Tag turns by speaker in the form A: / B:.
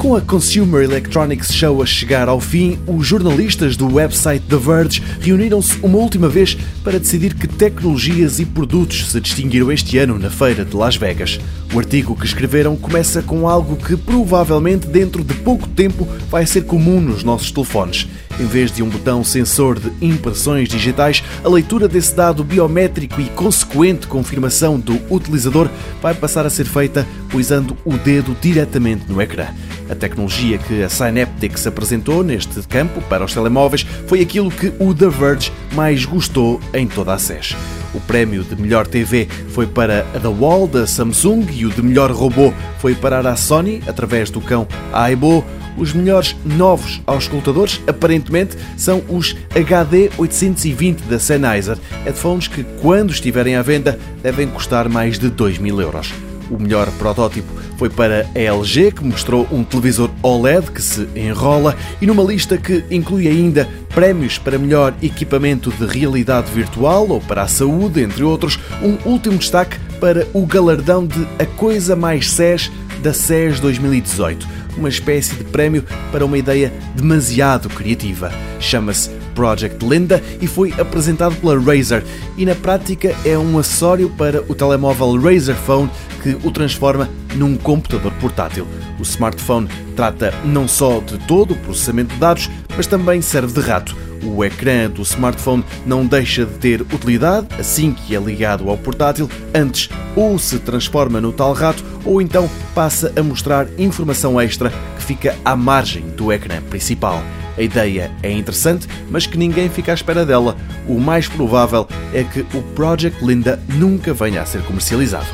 A: Com a Consumer Electronics Show a chegar ao fim, os jornalistas do website The Verge reuniram-se uma última vez para decidir que tecnologias e produtos se distinguiram este ano na feira de Las Vegas. O artigo que escreveram começa com algo que provavelmente dentro de pouco tempo vai ser comum nos nossos telefones. Em vez de um botão sensor de impressões digitais, a leitura desse dado biométrico e consequente confirmação do utilizador vai passar a ser feita poisando o dedo diretamente no ecrã. A tecnologia que a Synaptics apresentou neste campo para os telemóveis foi aquilo que o The Verge mais gostou em toda a SES. O prémio de melhor TV foi para a The Wall da Samsung e o de melhor robô foi para a Sony através do cão Aibo. Os melhores novos auscultadores, aparentemente, são os HD820 da Sennheiser, headphones que, quando estiverem à venda, devem custar mais de 2 mil euros. O melhor protótipo foi para a LG, que mostrou um televisor OLED que se enrola, e numa lista que inclui ainda prémios para melhor equipamento de realidade virtual ou para a saúde, entre outros, um último destaque para o galardão de A Coisa Mais SES da SES 2018 uma espécie de prémio para uma ideia demasiado criativa. Chama-se Project Linda e foi apresentado pela Razer e na prática é um acessório para o telemóvel Razer Phone que o transforma num computador portátil. O smartphone trata não só de todo o processamento de dados, mas também serve de rato. O ecrã do smartphone não deixa de ter utilidade assim que é ligado ao portátil, antes ou se transforma no tal rato ou então passa a mostrar informação extra que fica à margem do ecrã principal. A ideia é interessante, mas que ninguém fica à espera dela. O mais provável é que o Project Linda nunca venha a ser comercializado.